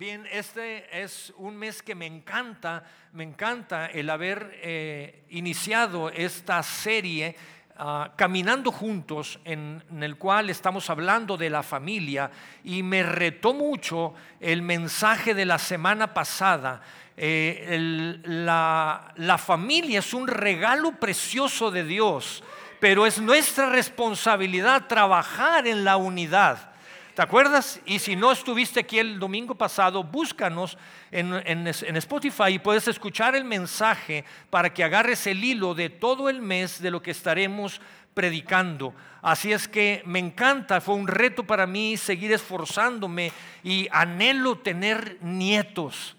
Bien, este es un mes que me encanta, me encanta el haber eh, iniciado esta serie ah, Caminando Juntos, en, el cual estamos hablando de la familia y me retó mucho el mensaje de la semana pasada. Eh, la, la familia es un regalo precioso de Dios, pero es nuestra responsabilidad trabajar en la unidad. ¿Te acuerdas? Y si no estuviste aquí el domingo pasado, búscanos en, Spotify y puedes escuchar el mensaje para que agarres el hilo de todo el mes de lo que estaremos predicando. Así es que me encanta, fue un reto para mí seguir esforzándome y anhelo tener nietos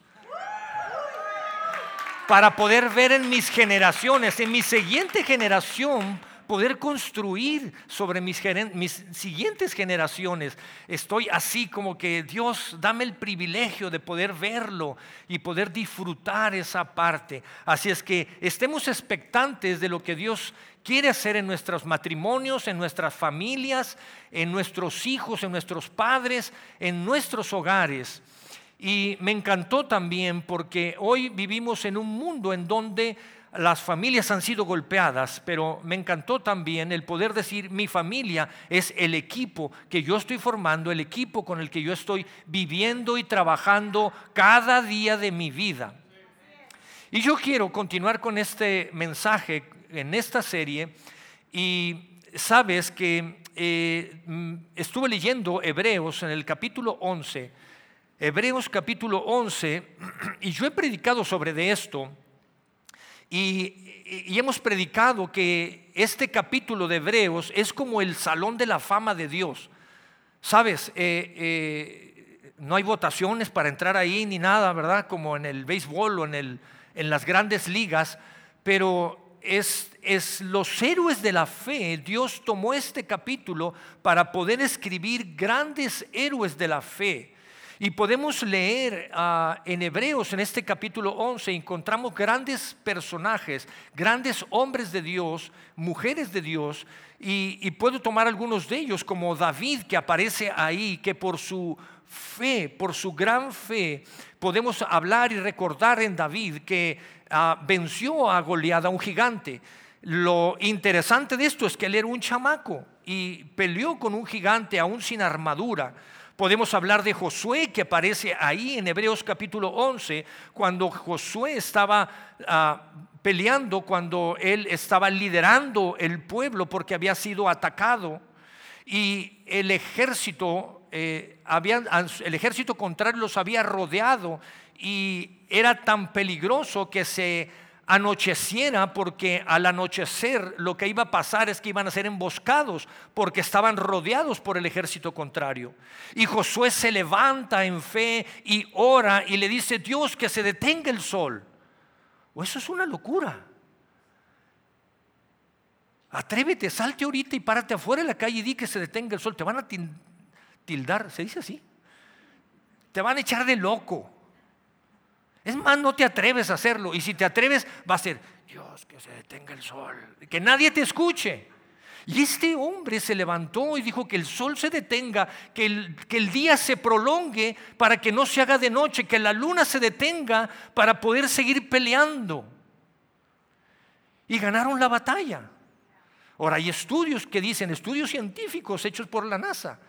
para poder ver en mis generaciones, en mi siguiente generación, poder construir sobre mis, mis, siguientes generaciones. Estoy así como que Dios, dame el privilegio de poder verlo y poder disfrutar esa parte. Así es que estemos expectantes de lo que Dios quiere hacer en nuestros matrimonios, en nuestras familias, en nuestros hijos, en nuestros padres, en nuestros hogares. Y me encantó también porque hoy vivimos en un mundo en donde las familias han sido golpeadas, pero me encantó también el poder decir mi familia es el equipo que yo estoy formando, el equipo con el que yo estoy viviendo y trabajando cada día de mi vida. Y yo quiero continuar con este mensaje en esta serie y sabes que eh, mm, estuve leyendo Hebreos en el capítulo 11, Hebreos capítulo 11, y yo he predicado sobre de esto y, hemos predicado que este capítulo de Hebreos es como el salón de la fama de Dios. Sabes, eh, eh, no hay votaciones para entrar ahí ni nada, ¿verdad? Como en el béisbol o en, las grandes ligas, pero es, los héroes de la fe. Dios tomó este capítulo para poder escribir grandes héroes de la fe. Y podemos leer ah, en Hebreos, en este capítulo 11, encontramos grandes personajes, grandes hombres de Dios, mujeres de Dios, y, puedo tomar algunos de ellos, como David, que aparece ahí, que por su fe, por su gran fe, podemos hablar y recordar en David que ah, venció a Goliat, a un gigante. Lo interesante de esto es que él era un chamaco y peleó con un gigante aún sin armadura. Podemos hablar de Josué que aparece ahí en Hebreos capítulo 11, cuando Josué estaba ah, peleando, cuando él estaba liderando el pueblo porque había sido atacado y el ejército, eh, el ejército contrario los había rodeado y era tan peligroso que se anocheciera porque al anochecer lo que iba a pasar es que iban a ser emboscados porque estaban rodeados por el ejército contrario. Y Josué se levanta en fe y ora y le dice, Dios, que se detenga el sol. O eso es una locura. Atrévete, salte ahorita y párate afuera de la calle y di que se detenga el sol. Te van a tildar, se dice así. Te van a echar de loco. Es más, no te atreves a hacerlo. Y si te atreves, va a ser, Dios, que se detenga el sol. Que nadie te escuche. Y este hombre se levantó y dijo que el sol se detenga, que el, que el, día se prolongue para que no se haga de noche, que la luna se detenga para poder seguir peleando. Y ganaron la batalla. Ahora, hay estudios que dicen, estudios científicos hechos por la NASA,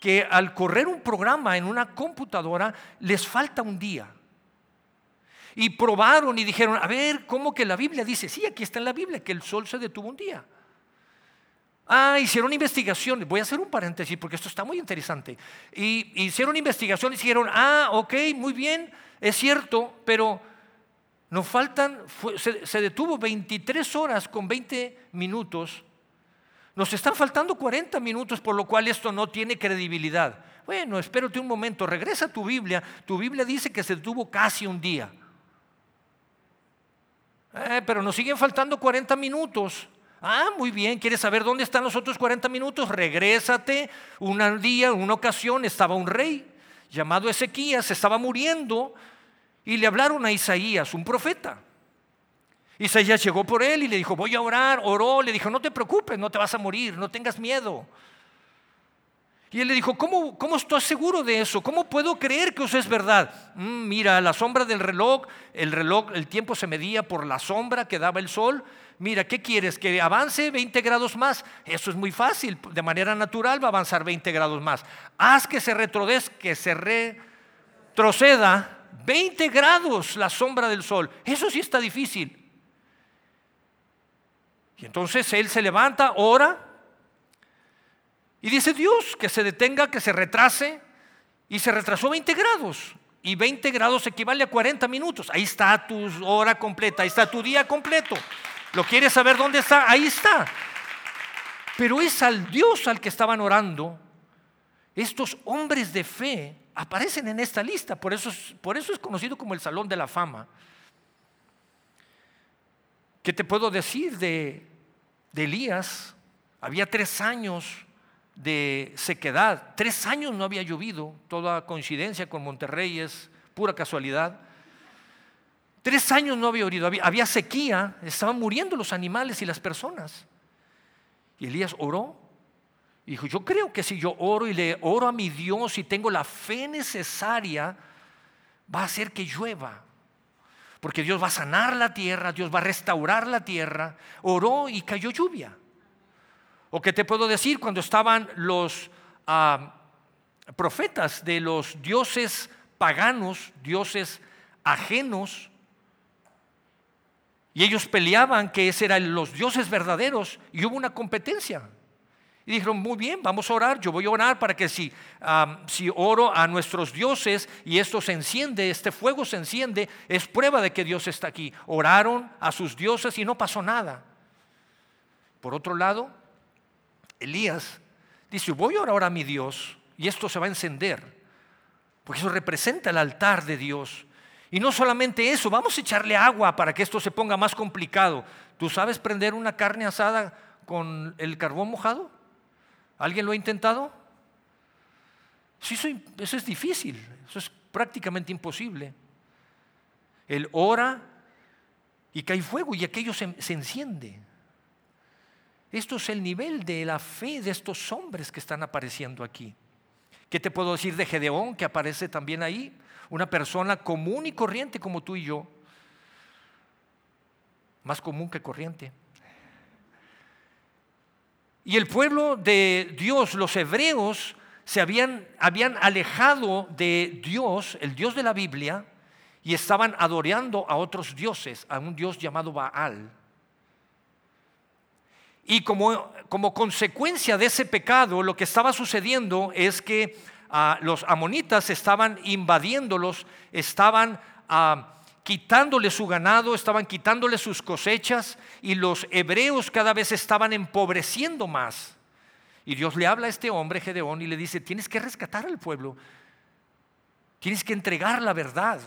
que al correr un programa en una computadora les falta un día. Y probaron y dijeron, a ver, ¿cómo que la Biblia dice? Sí, aquí está en la Biblia que el sol se detuvo un día. Ah, hicieron investigaciones. Voy a hacer un paréntesis porque esto está muy interesante. Y hicieron investigaciones y dijeron, ah, ok, muy bien, es cierto, pero nos faltan, se, se, detuvo 23 horas con 20 minutos. Nos están faltando 40 minutos, por lo cual esto no tiene credibilidad. Bueno, espérate un momento, regresa a tu Biblia. Tu Biblia dice que se detuvo casi un día. Eh, pero nos siguen faltando 40 minutos. Ah, muy bien, ¿quieres saber dónde están los otros 40 minutos? Regrésate. Un día, una ocasión, estaba un rey llamado Ezequías, estaba muriendo y le hablaron a Isaías, un profeta. Isaías llegó por él y le dijo, voy a orar, oró, le dijo, no te preocupes, no te vas a morir, no tengas miedo. Y él le dijo, ¿cómo, cómo estoy seguro de eso? ¿Cómo puedo creer que eso es verdad? "Mm, mira, la sombra del reloj, el reloj, el tiempo se medía por la sombra que daba el sol. Mira, ¿qué quieres? ¿Que avance 20 grados más? Eso es muy fácil, de manera natural va a avanzar 20 grados más. Haz que se que se retroceda 20 grados la sombra del sol. Eso sí está difícil. Y entonces él se levanta, ora y dice Dios que se detenga, que se retrase. Y se retrasó 20 grados. Y 20 grados equivale a 40 minutos. Ahí está tu hora completa, ahí está tu día completo. ¿Lo quieres saber dónde está? Ahí está. Pero es al Dios al que estaban orando. Estos hombres de fe aparecen en esta lista. Por eso es, conocido como el Salón de la Fama. ¿Qué te puedo decir de, de Elías? Había tres años de sequedad. Tres años no había llovido. Toda coincidencia con Monterrey es pura casualidad. Tres años no había llovido. Había, sequía. Estaban muriendo los animales y las personas. Y Elías oró. Y dijo, yo creo que si yo oro y le oro a mi Dios y tengo la fe necesaria, va a hacer que llueva. Porque Dios va a sanar la tierra, Dios va a restaurar la tierra. Oró y cayó lluvia. ¿O qué te puedo decir cuando estaban los ah, profetas de los dioses paganos, dioses ajenos? Y ellos peleaban que ese eran los dioses verdaderos y hubo una competencia. Y dijeron, muy bien, vamos a orar, yo voy a orar para que si, ah, si oro a nuestros dioses y esto se enciende, este fuego se enciende, es prueba de que Dios está aquí. Oraron a sus dioses y no pasó nada. Por otro lado, Elías dice, voy a orar a mi Dios y esto se va a encender, porque eso representa el altar de Dios. Y no solamente eso, vamos a echarle agua para que esto se ponga más complicado. ¿Tú sabes prender una carne asada con el carbón mojado? ¿Alguien lo ha intentado? Sí, eso, es difícil, eso es prácticamente imposible. Él ora y cae fuego y aquello se enciende. Esto es el nivel de la fe de estos hombres que están apareciendo aquí. ¿Qué te puedo decir de Gedeón, que aparece también ahí? Una persona común y corriente como tú y yo. Más común que corriente. Y el pueblo de Dios, los hebreos, se habían, habían alejado de Dios, el Dios de la Biblia, y estaban adorando a otros dioses, a un Dios llamado Baal. Y como, como consecuencia de ese pecado, lo que estaba sucediendo es que ah, los amonitas estaban invadiéndolos, estaban ah, quitándole su ganado, estaban quitándole sus cosechas y los hebreos cada vez estaban empobreciendo más. Y Dios le habla a este hombre, Gedeón, y le dice, tienes que rescatar al pueblo, tienes que entregar la verdad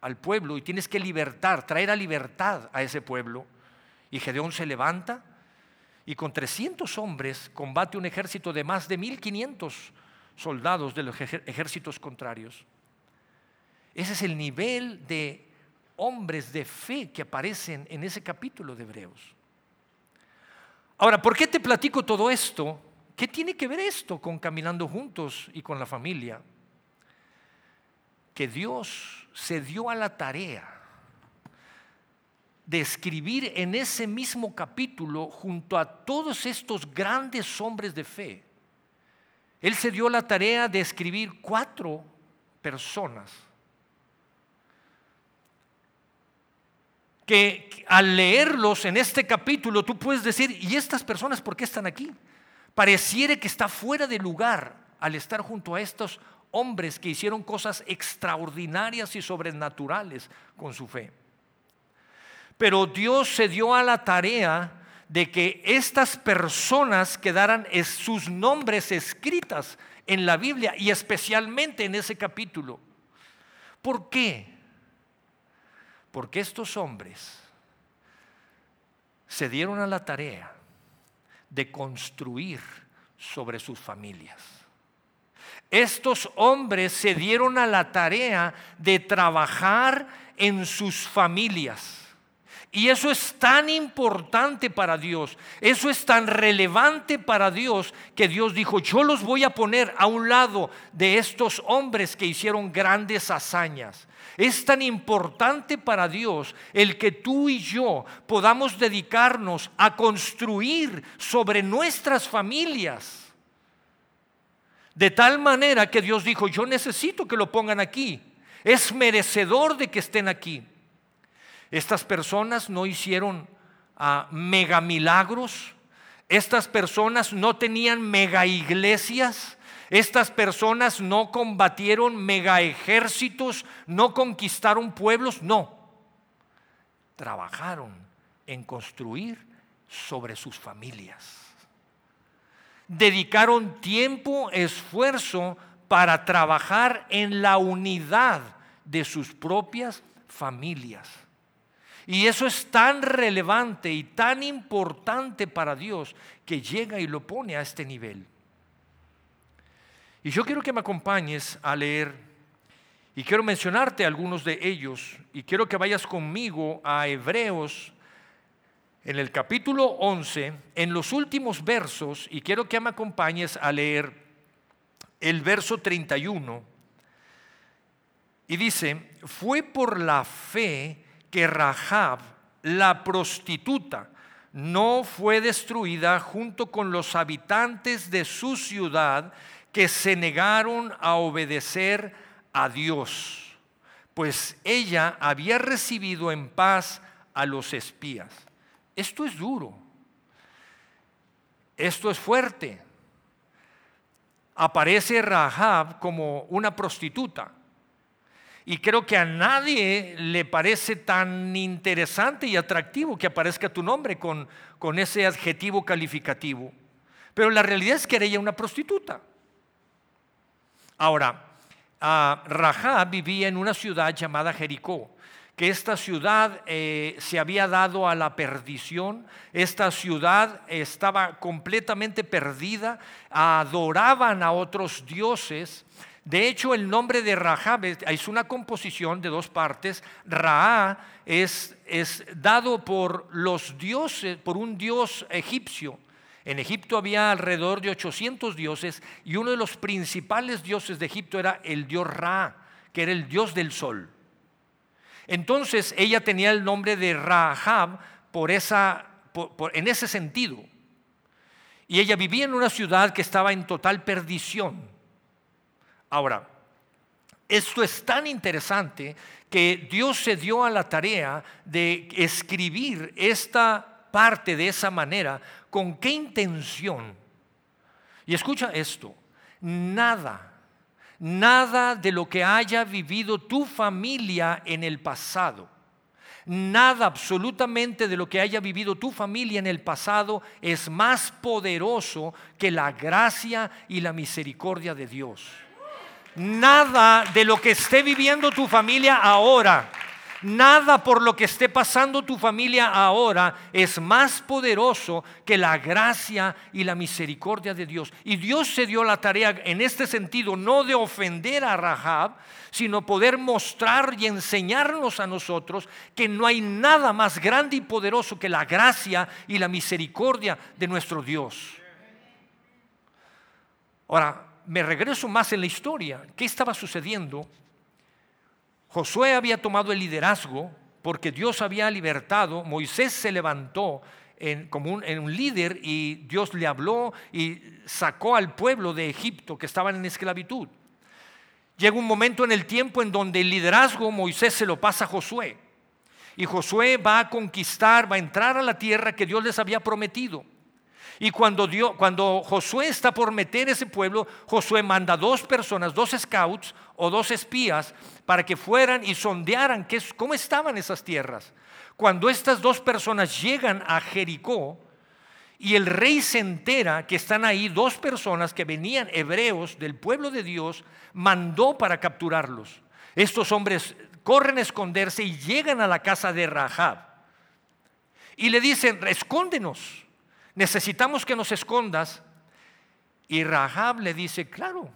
al pueblo y tienes que libertar, traer a libertad a ese pueblo. Y Gedeón se levanta y con 300 hombres combate un ejército de más de 1500 soldados de los ejércitos contrarios. Ese es el nivel de hombres de fe que aparecen en ese capítulo de Hebreos. Ahora, ¿por qué te platico todo esto? ¿Qué tiene que ver esto con caminando juntos y con la familia? Que Dios se dio a la tarea de escribir en ese mismo capítulo junto a todos estos grandes hombres de fe. Él se dio la tarea de escribir cuatro personas que al leerlos en este capítulo tú puedes decir, ¿y estas personas por qué están aquí? Pareciere que está fuera de lugar al estar junto a estos hombres que hicieron cosas extraordinarias y sobrenaturales con su fe. Pero Dios se dio a la tarea de que estas personas quedaran sus nombres escritas en la Biblia y especialmente en ese capítulo. ¿Por qué? Porque estos hombres se dieron a la tarea de construir sobre sus familias. Estos hombres se dieron a la tarea de trabajar en sus familias Y eso es tan importante para Dios, eso es tan relevante para Dios que Dios dijo, yo los voy a poner a un lado de estos hombres que hicieron grandes hazañas. Es tan importante para Dios el que tú y yo podamos dedicarnos a construir sobre nuestras familias. De tal manera que Dios dijo, yo necesito que lo pongan aquí. Es merecedor de que estén aquí. Estas personas no hicieron ah, mega milagros. Estas personas no tenían mega iglesias. Estas personas no combatieron mega ejércitos, no conquistaron pueblos, no. Trabajaron en construir sobre sus familias. Dedicaron tiempo, esfuerzo para trabajar en la unidad de sus propias familias. Y eso es tan relevante y tan importante para Dios que llega y lo pone a este nivel. Y yo quiero que me acompañes a leer y quiero mencionarte algunos de ellos y quiero que vayas conmigo a Hebreos en el capítulo 11, en los últimos versos, y quiero que me acompañes a leer el verso 31. Y dice, fue por la fe que Rahab, la prostituta, no fue destruida junto con los habitantes de su ciudad que se negaron a obedecer a Dios, pues ella había recibido en paz a los espías. Esto es duro, esto es fuerte. Aparece Rahab como una prostituta y creo que a nadie le parece tan interesante y atractivo que aparezca tu nombre con, con ese adjetivo calificativo. Pero la realidad es que era ella una prostituta. Ahora, Rahab vivía en una ciudad llamada Jericó que esta ciudad eh, se había dado a la perdición, esta ciudad estaba completamente perdida, adoraban a otros dioses, de hecho, el nombre de Rahab es una composición de dos partes. Ra es, es dado por los dioses, por un dios egipcio. En Egipto había alrededor de 800 dioses y uno de los principales dioses de Egipto era el dios Ra, que era el dios del sol. Entonces ella tenía el nombre de Rahab por esa, en ese sentido. Y ella vivía en una ciudad que estaba en total perdición. Ahora, esto es tan interesante que Dios se dio a la tarea de escribir esta parte de esa manera. ¿Con qué intención? Y escucha esto, nada, nada de lo que haya vivido tu familia en el pasado, nada absolutamente de lo que haya vivido tu familia en el pasado es más poderoso que la gracia y la misericordia de Dios. Nada de lo que esté viviendo tu familia ahora, nada por lo que esté pasando tu familia ahora es más poderoso que la gracia y la misericordia de Dios. Y Dios se dio la tarea en este sentido, no de ofender a Rahab, sino poder mostrar y enseñarnos a nosotros que no hay nada más grande y poderoso que la gracia y la misericordia de nuestro Dios. Ahora, me regreso más en la historia. ¿Qué estaba sucediendo? Josué había tomado el liderazgo porque Dios había libertado, Moisés se levantó en, como en un líder y Dios le habló y sacó al pueblo de Egipto que estaban en esclavitud. Llega un momento en el tiempo en donde el liderazgo Moisés se lo pasa a Josué. Y Josué va a conquistar, va a entrar a la tierra que Dios les había prometido. Y cuando, cuando Josué está por meter ese pueblo, Josué manda dos personas, dos scouts o dos espías, para que fueran y sondearan qué, cómo estaban esas tierras. Cuando estas dos personas llegan a Jericó, y el rey se entera que están ahí dos personas que venían hebreos del pueblo de Dios, mandó para capturarlos. Estos hombres corren a esconderse y llegan a la casa de Rahab. Y le dicen, escóndenos necesitamos que nos escondas. Y Rahab le dice, claro,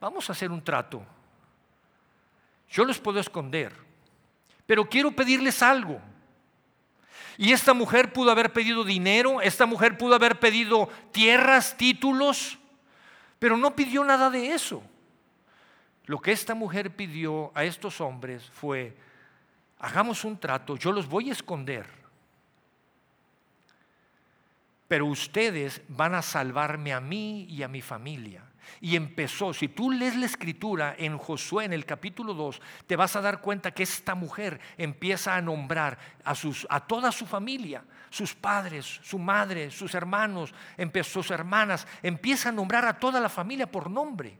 vamos a hacer un trato. Yo les puedo esconder, pero quiero pedirles algo. Y esta mujer pudo haber pedido dinero, esta mujer pudo haber pedido tierras, títulos, pero no pidió nada de eso. Lo que esta mujer pidió a estos hombres fue, hagamos un trato, yo los voy a esconder, pero ustedes van a salvarme a mí y a mi familia. Y empezó, si tú lees la escritura en Josué en el capítulo 2, te vas a dar cuenta que esta mujer empieza a nombrar a, sus, a toda su familia, sus padres, su madre, sus hermanos, sus hermanas, empieza a nombrar a toda la familia por nombre.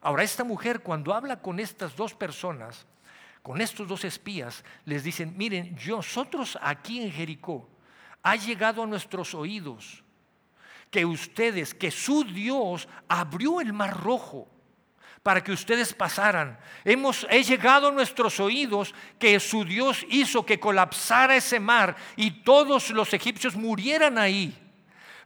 Ahora, esta mujer cuando habla con estas dos personas, con estos dos espías, les dicen, miren, nosotros aquí en Jericó ha llegado a nuestros oídos que ustedes, que su Dios abrió el mar rojo para que ustedes pasaran. Hemos he llegado a nuestros oídos que su Dios hizo que colapsara ese mar y todos los egipcios murieran ahí.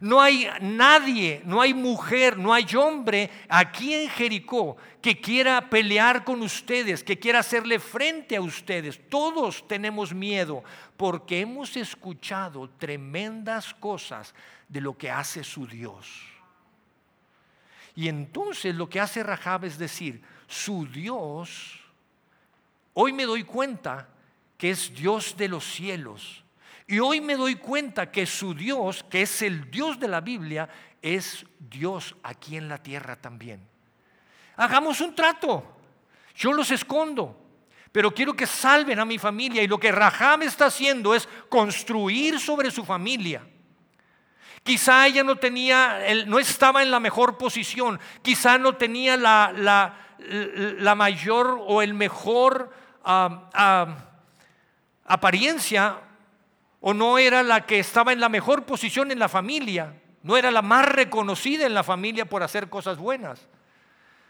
No hay nadie, no hay mujer, no hay hombre aquí en Jericó que quiera pelear con ustedes, que quiera hacerle frente a ustedes. Todos tenemos miedo porque hemos escuchado tremendas cosas de lo que hace su Dios. Y entonces lo que hace Rahab es decir, su Dios, hoy me doy cuenta que es Dios de los cielos y hoy me doy cuenta que su Dios, que es el Dios de la Biblia, es Dios aquí en la tierra también. Hagamos un trato. Yo los escondo, pero quiero que salven a mi familia. Y lo que Raham está haciendo es construir sobre su familia. Quizá ella no tenía, no estaba en la mejor posición, quizá no tenía la, la, mayor o el mejor ah, ah, apariencia o no era la que estaba en la mejor posición en la familia, no era la más reconocida en la familia por hacer cosas buenas.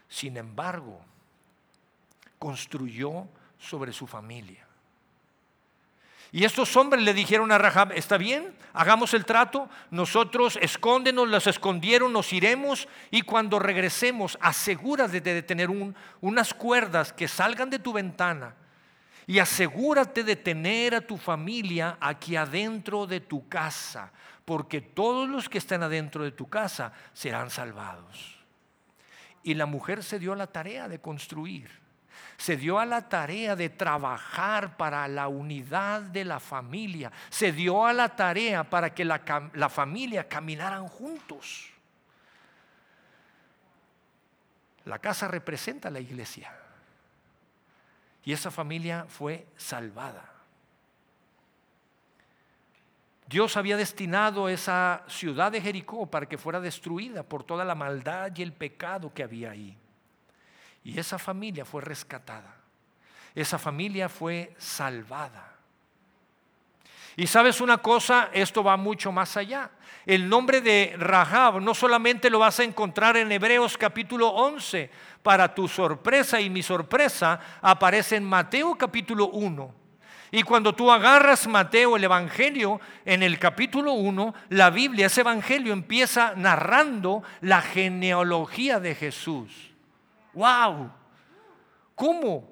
Sin embargo, construyó sobre su familia. Y estos hombres le dijeron a Rahab, está bien, hagamos el trato, nosotros escóndenos, los escondieron, nos iremos y cuando regresemos asegúrate de tener unas cuerdas que salgan de tu ventana y asegúrate de tener a tu familia aquí adentro de tu casa, porque todos los que están adentro de tu casa serán salvados. Y la mujer se dio a la tarea de construir, se dio a la tarea de trabajar para la unidad de la familia, se dio a la tarea para que la, familia caminaran juntos. La casa representa a la iglesia. Y esa familia fue salvada. Dios había destinado esa ciudad de Jericó para que fuera destruida por toda la maldad y el pecado que había ahí. Y esa familia fue rescatada. Esa familia fue salvada. Y sabes una cosa, esto va mucho más allá. El nombre de Rahab no solamente lo vas a encontrar en Hebreos capítulo 11, para tu sorpresa y mi sorpresa aparece en Mateo capítulo 1. Y cuando tú agarras Mateo, el Evangelio, en el capítulo 1, la Biblia, ese Evangelio empieza narrando la genealogía de Jesús. ¡Wow! ¿Cómo?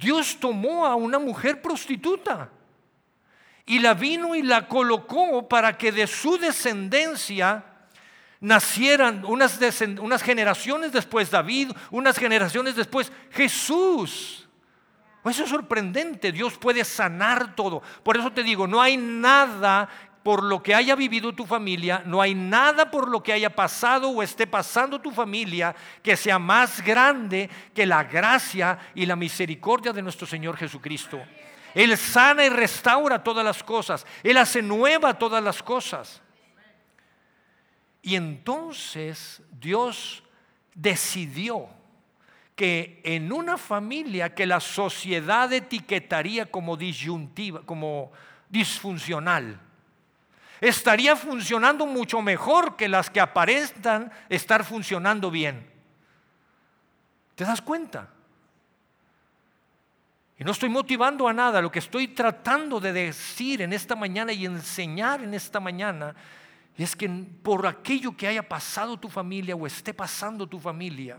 Dios tomó a una mujer prostituta y la vino y la colocó para que de su descendencia nacieran unas, unas generaciones después David, unas generaciones después Jesús. Eso es sorprendente, Dios puede sanar todo. Por eso te digo, no hay nada por lo que haya vivido tu familia, no hay nada por lo que haya pasado o esté pasando tu familia que sea más grande que la gracia y la misericordia de nuestro Señor Jesucristo. Él sana y restaura todas las cosas, Él hace nueva todas las cosas. Y entonces Dios decidió que en una familia que la sociedad etiquetaría como disyuntiva, como disfuncional, estaría funcionando mucho mejor que las que aparentan estar funcionando bien. ¿Te das cuenta? Y no estoy motivando a nada, lo que estoy tratando de decir en esta mañana y enseñar en esta mañana es que por aquello que haya pasado tu familia o esté pasando tu familia,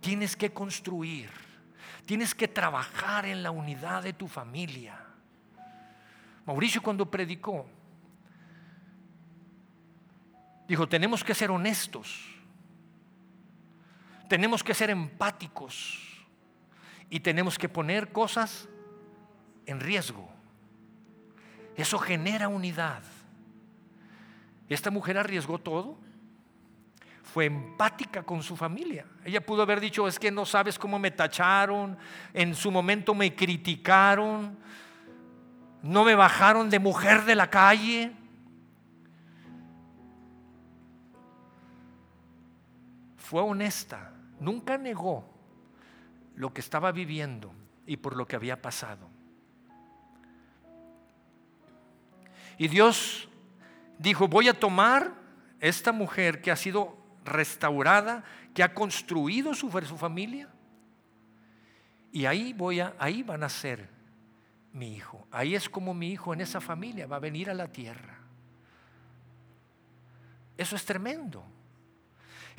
tienes que construir Tienes que trabajar en la unidad de tu familia. Mauricio cuando predicó, dijo, tenemos que ser honestos, tenemos que ser empáticos y tenemos que poner cosas en riesgo. Eso genera unidad. Esta mujer arriesgó todo. Fue empática con su familia. Ella pudo haber dicho, es que no sabes cómo me tacharon, en su momento me criticaron, no me bajaron de mujer de la calle. Fue honesta, nunca negó lo que estaba viviendo y por lo que había pasado. Y Dios dijo, voy a tomar esta mujer que ha sido restaurada, que ha construido su, su familia, y ahí voy a, ahí van a ser mi hijo. Ahí es como mi hijo en esa familia va a venir a la tierra. Eso es tremendo.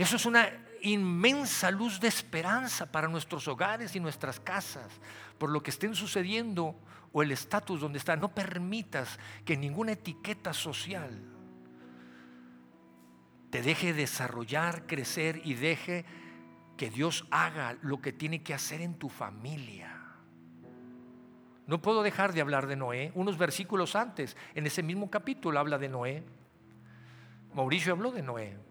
Eso es una inmensa luz de esperanza para nuestros hogares y nuestras casas, por lo que estén sucediendo o el estatus donde está. No permitas que ninguna etiqueta social te deje desarrollar, crecer y deje que Dios haga lo que tiene que hacer en tu familia. No puedo dejar de hablar de Noé. Unos versículos antes, en ese mismo capítulo, habla de Noé. Mauricio habló de Noé.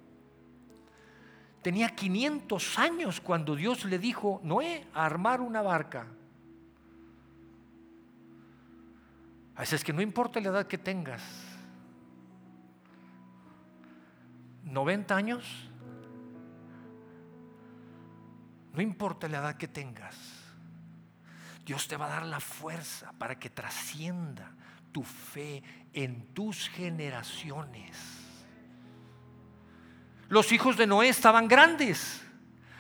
Tenía 500 años cuando Dios le dijo, Noé, a armar una barca. Así es que no importa la edad que tengas, 90 años, no importa la edad que tengas, Dios te va a dar la fuerza para que trascienda tu fe en tus generaciones. Los hijos de Noé estaban grandes.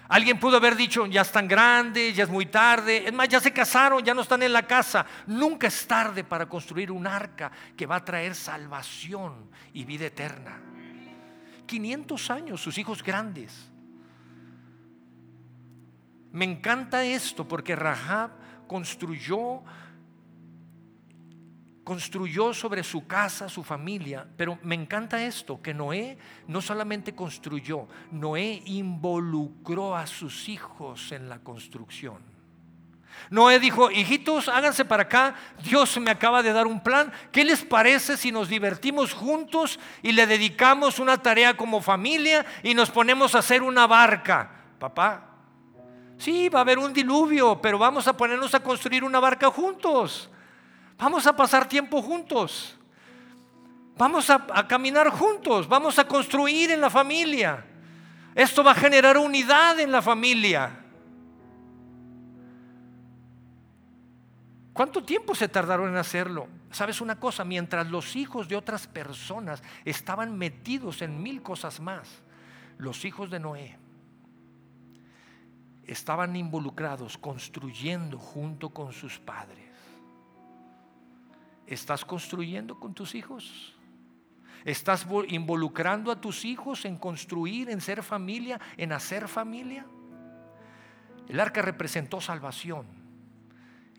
Alguien pudo haber dicho, ya están grandes, ya es muy tarde. Es más, ya se casaron, ya no están en la casa. Nunca es tarde para construir un arca que va a traer salvación y vida eterna. 500 años, sus hijos grandes. Me encanta esto porque Rahab construyó construyó sobre su casa, su familia, pero me encanta esto, que Noé no solamente construyó, Noé involucró a sus hijos en la construcción. Noé dijo, hijitos, háganse para acá, Dios me acaba de dar un plan, ¿qué les parece si nos divertimos juntos y le dedicamos una tarea como familia y nos ponemos a hacer una barca? Papá, sí, va a haber un diluvio, pero vamos a ponernos a construir una barca juntos. Vamos a pasar tiempo juntos. Vamos a, caminar juntos. Vamos a construir en la familia. Esto va a generar unidad en la familia. ¿Cuánto tiempo se tardaron en hacerlo? ¿Sabes una cosa? Mientras los hijos de otras personas estaban metidos en mil cosas más, los hijos de Noé estaban involucrados construyendo junto con sus padres. ¿Estás construyendo con tus hijos? ¿Estás involucrando a tus hijos en construir, en ser familia, en hacer familia? El arca representó salvación.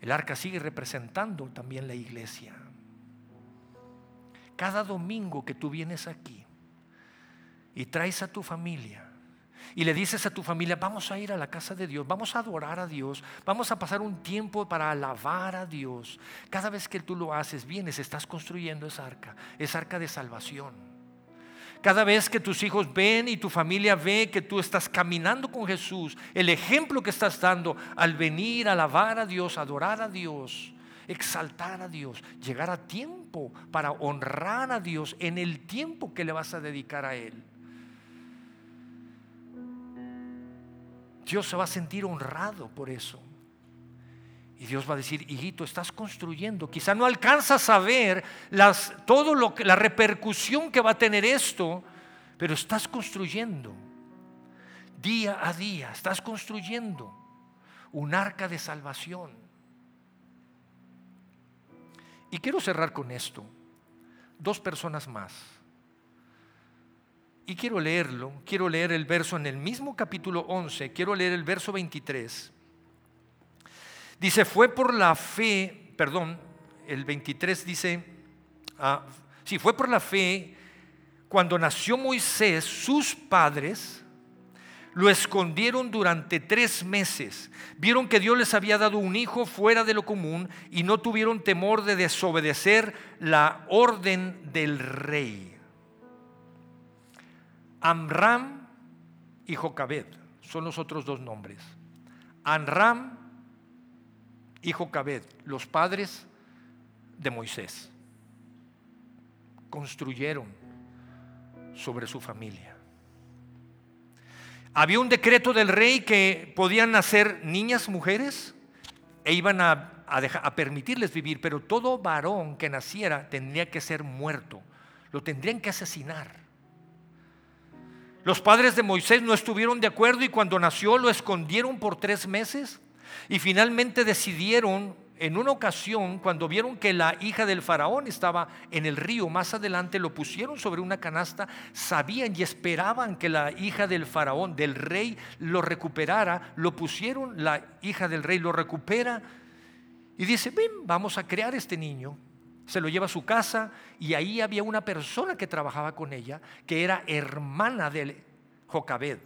El arca sigue representando también la iglesia. Cada domingo que tú vienes aquí y traes a tu familia, y le dices a tu familia, vamos a ir a la casa de Dios, vamos a adorar a Dios, vamos a pasar un tiempo para alabar a Dios. Cada vez que tú lo haces, vienes, estás construyendo esa arca, esa arca de salvación. Cada vez que tus hijos ven y tu familia ve que tú estás caminando con Jesús, el ejemplo que estás dando al venir a alabar a Dios, adorar a Dios, exaltar a Dios, llegar a tiempo para honrar a Dios en el tiempo que le vas a dedicar a Él. Dios se va a sentir honrado por eso. Y Dios va a decir, hijito, estás construyendo. Quizá no alcanzas a ver las, todo lo que, la repercusión que va a tener esto, pero estás construyendo. Día a día, estás construyendo un arca de salvación. Y quiero cerrar con esto. Dos personas más. Y quiero leerlo, quiero leer el verso en el mismo capítulo 11, quiero leer el verso 23. Dice, fue por la fe, perdón, el 23 dice, ah, sí, fue por la fe cuando nació Moisés, sus padres lo escondieron durante tres meses. Vieron que Dios les había dado un hijo fuera de lo común y no tuvieron temor de desobedecer la orden del rey. Amram y Jocabed son los otros dos nombres. Amram y Jocabed, los padres de Moisés, construyeron sobre su familia. Había un decreto del rey que podían nacer niñas, mujeres, e iban a, a permitirles vivir, pero todo varón que naciera tendría que ser muerto, lo tendrían que asesinar. Los padres de Moisés no estuvieron de acuerdo y cuando nació lo escondieron por tres meses y finalmente decidieron en una ocasión, cuando vieron que la hija del faraón estaba en el río, más adelante lo pusieron sobre una canasta, sabían y esperaban que la hija del faraón, del rey, lo recuperara, lo pusieron, la hija del rey lo recupera y dice, ven, vamos a crear este niño. Se lo lleva a su casa y ahí había una persona que trabajaba con ella, que era hermana de Jocabed.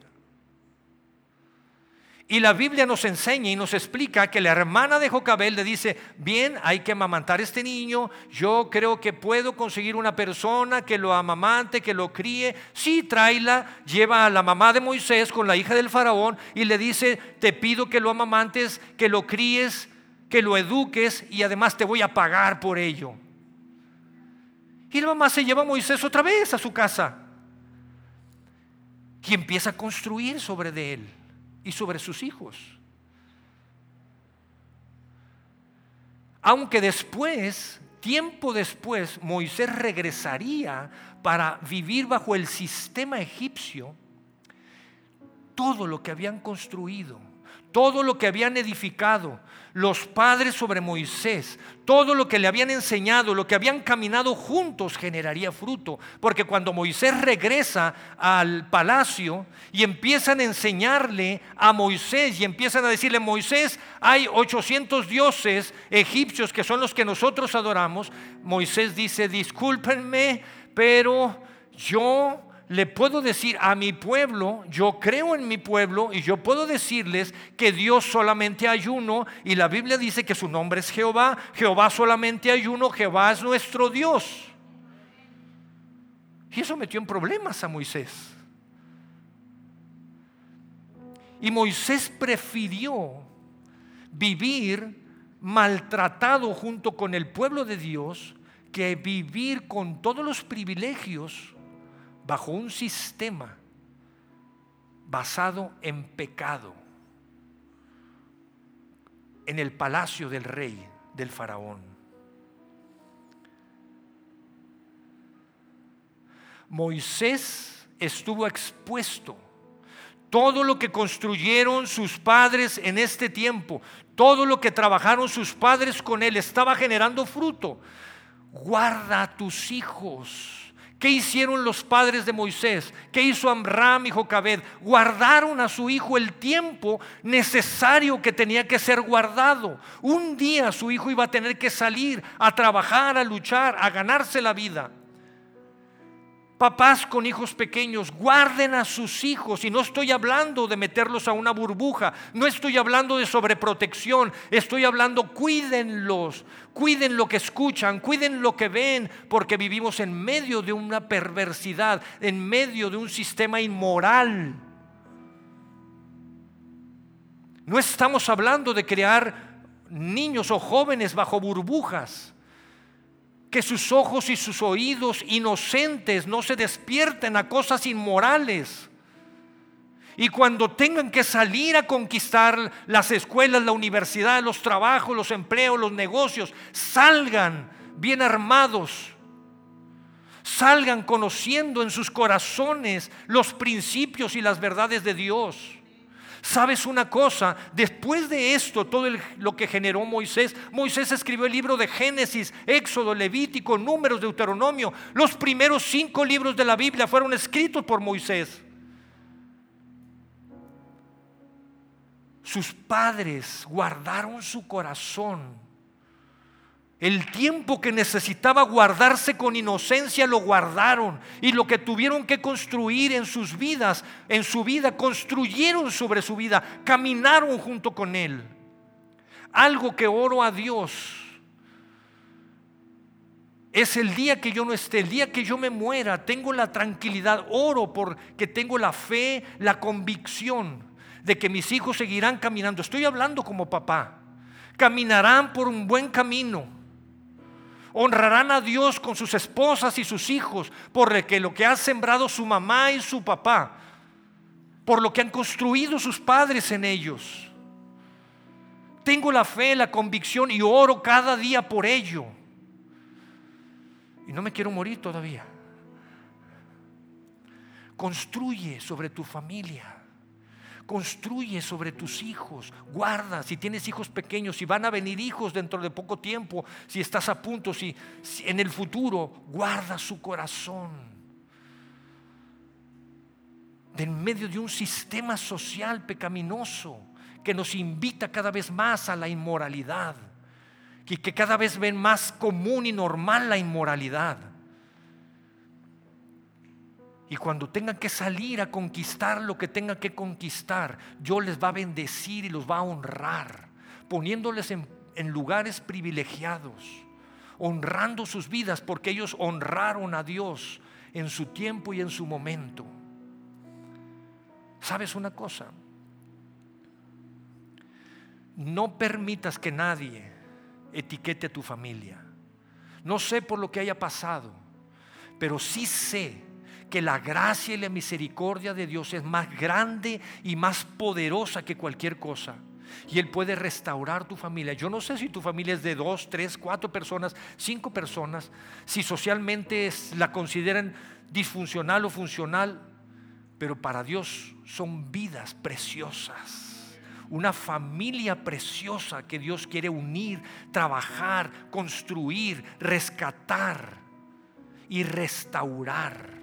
Y la Biblia nos enseña y nos explica que la hermana de Jocabel le dice, bien, hay que amamantar este niño, yo creo que puedo conseguir una persona que lo amamante, que lo críe. Sí, tráela, lleva a la mamá de Moisés con la hija del faraón y le dice, te pido que lo amamantes, que lo críes, que lo eduques y además te voy a pagar por ello. Y la mamá se lleva a Moisés otra vez a su casa y empieza a construir sobre de él y sobre sus hijos. Aunque después, tiempo después, Moisés regresaría para vivir bajo el sistema egipcio, todo lo que habían construido, todo lo que habían edificado, los padres sobre Moisés, todo lo que le habían enseñado, lo que habían caminado juntos generaría fruto. Porque cuando Moisés regresa al palacio y empiezan a enseñarle a Moisés y empiezan a decirle, Moisés, hay 800 dioses egipcios que son los que nosotros adoramos, Moisés dice, discúlpenme, pero yo le puedo decir a mi pueblo, yo creo en mi pueblo y yo puedo decirles que Dios solamente hay uno y la Biblia dice que su nombre es Jehová, Jehová solamente hay uno, Jehová es nuestro Dios. Y eso metió en problemas a Moisés. Y Moisés prefirió vivir maltratado junto con el pueblo de Dios que vivir con todos los privilegios bajo un sistema basado en pecado, en el palacio del rey, del faraón. Moisés estuvo expuesto. Todo lo que construyeron sus padres en este tiempo, todo lo que trabajaron sus padres con él, estaba generando fruto. Guarda a tus hijos ¿Qué hicieron los padres de Moisés? ¿Qué hizo Amram y Jocabed? Guardaron a su hijo el tiempo necesario que tenía que ser guardado. Un día su hijo iba a tener que salir a trabajar, a luchar, a ganarse la vida. Papás con hijos pequeños, guarden a sus hijos. Y no estoy hablando de meterlos a una burbuja, no estoy hablando de sobreprotección, estoy hablando cuídenlos, cuiden lo que escuchan, cuiden lo que ven, porque vivimos en medio de una perversidad, en medio de un sistema inmoral. No estamos hablando de crear niños o jóvenes bajo burbujas que sus ojos y sus oídos inocentes no se despierten a cosas inmorales. Y cuando tengan que salir a conquistar las escuelas, la universidad, los trabajos, los empleos, los negocios, salgan bien armados. Salgan conociendo en sus corazones los principios y las verdades de Dios. ¿Sabes una cosa? Después de esto, todo lo que generó Moisés, Moisés escribió el libro de Génesis, Éxodo, Levítico, Números, Deuteronomio. Los primeros cinco libros de la Biblia fueron escritos por Moisés. sus padres guardaron su corazón. El tiempo que necesitaba guardarse con inocencia lo guardaron y lo que tuvieron que construir en sus vidas, en su vida, construyeron sobre su vida, caminaron junto con Él. Algo que oro a Dios es el día que yo no esté, el día que yo me muera, tengo la tranquilidad, oro porque tengo la fe, la convicción de que mis hijos seguirán caminando. Estoy hablando como papá. Caminarán por un buen camino. Honrarán a Dios con sus esposas y sus hijos por lo que ha sembrado su mamá y su papá, por lo que han construido sus padres en ellos. Tengo la fe, la convicción y oro cada día por ello. Y no me quiero morir todavía. Construye sobre tu familia. Construye sobre tus hijos. Guarda si tienes hijos pequeños, si van a venir hijos dentro de poco tiempo, si estás a punto, si, en el futuro, guarda su corazón. De en medio de un sistema social pecaminoso que nos invita cada vez más a la inmoralidad que, que cada vez ven más común y normal la inmoralidad. Y cuando tengan que salir a conquistar lo que tengan que conquistar, Dios les va a bendecir y los va a honrar, poniéndoles en, en, lugares privilegiados, honrando sus vidas porque ellos honraron a Dios en su tiempo y en su momento. ¿Sabes una cosa? No permitas que nadie etiquete a tu familia. No sé por lo que haya pasado, pero sí sé que la gracia y la misericordia de Dios es más grande y más poderosa que cualquier cosa. Y Él puede restaurar tu familia. Yo no sé si tu familia es de dos, tres, cuatro personas, cinco personas, si socialmente la consideran disfuncional o funcional, pero para Dios son vidas preciosas una familia preciosa que Dios quiere unir, trabajar, construir, rescatar y restaurar.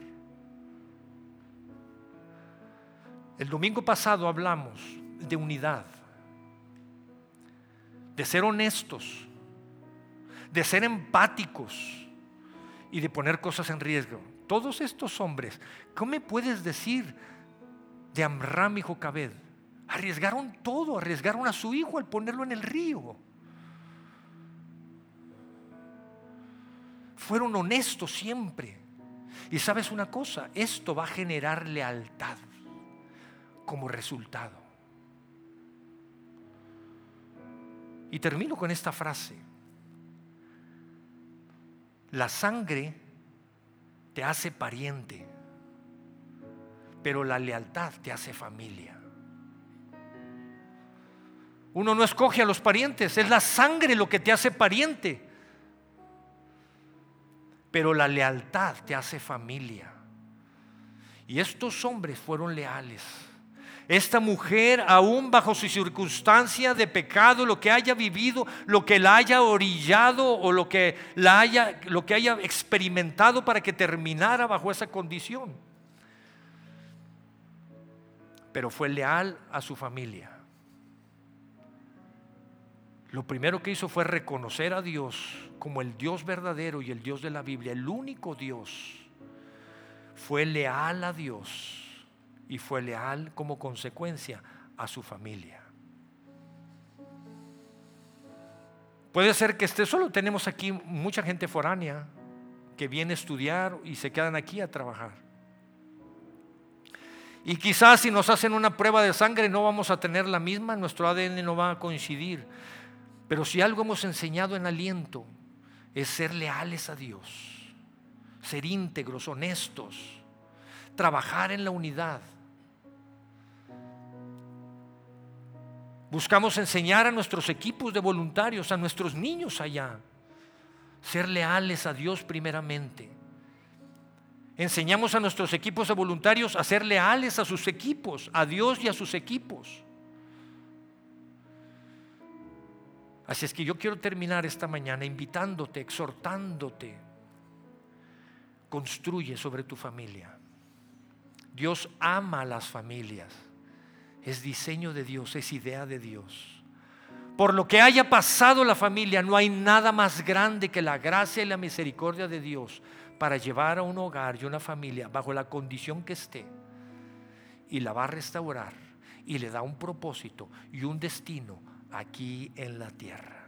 El domingo pasado hablamos de unidad, de ser honestos, de ser empáticos y de poner cosas en riesgo. Todos estos hombres, ¿cómo me puedes decir de Amram y Jocabed? Arriesgaron todo, arriesgaron a su hijo al ponerlo en el río. Fueron honestos siempre. Y sabes una cosa, esto va a generar lealtad como resultado. Y termino con esta frase. La sangre te hace pariente, pero la lealtad te hace familia. Uno no escoge a los parientes, es la sangre lo que te hace pariente. Pero la lealtad te hace familia. Y estos hombres fueron leales. Esta mujer, aún bajo su circunstancia de pecado, lo que haya vivido, lo que la haya orillado o lo que la haya, lo que haya experimentado para que terminara bajo esa condición. Pero fue leal a su familia lo primero que hizo fue reconocer a Dios como el Dios verdadero y el Dios de la Biblia, el único Dios. Fue leal a Dios y fue leal como consecuencia a su familia. Puede ser que esté solo, tenemos aquí mucha gente foránea que viene a estudiar y se quedan aquí a trabajar. Y quizás si nos hacen una prueba de sangre no vamos a tener la misma, nuestro ADN no va a coincidir. Pero si algo hemos enseñado en aliento es ser leales a Dios, ser íntegros, honestos, trabajar en la unidad. Buscamos enseñar a nuestros equipos de voluntarios, a nuestros niños allá, ser leales a Dios primeramente. Enseñamos a nuestros equipos de voluntarios a ser leales a sus equipos, a Dios y a sus equipos. Así es que yo quiero terminar esta mañana invitándote, exhortándote. Construye sobre tu familia. Dios ama a las familias. Es diseño de Dios, es idea de Dios. Por lo que haya pasado la familia, no hay nada más grande que la gracia y la misericordia de Dios para llevar a un hogar y una familia bajo la condición que esté y la va a restaurar y le da un propósito y un destino aquí en la tierra.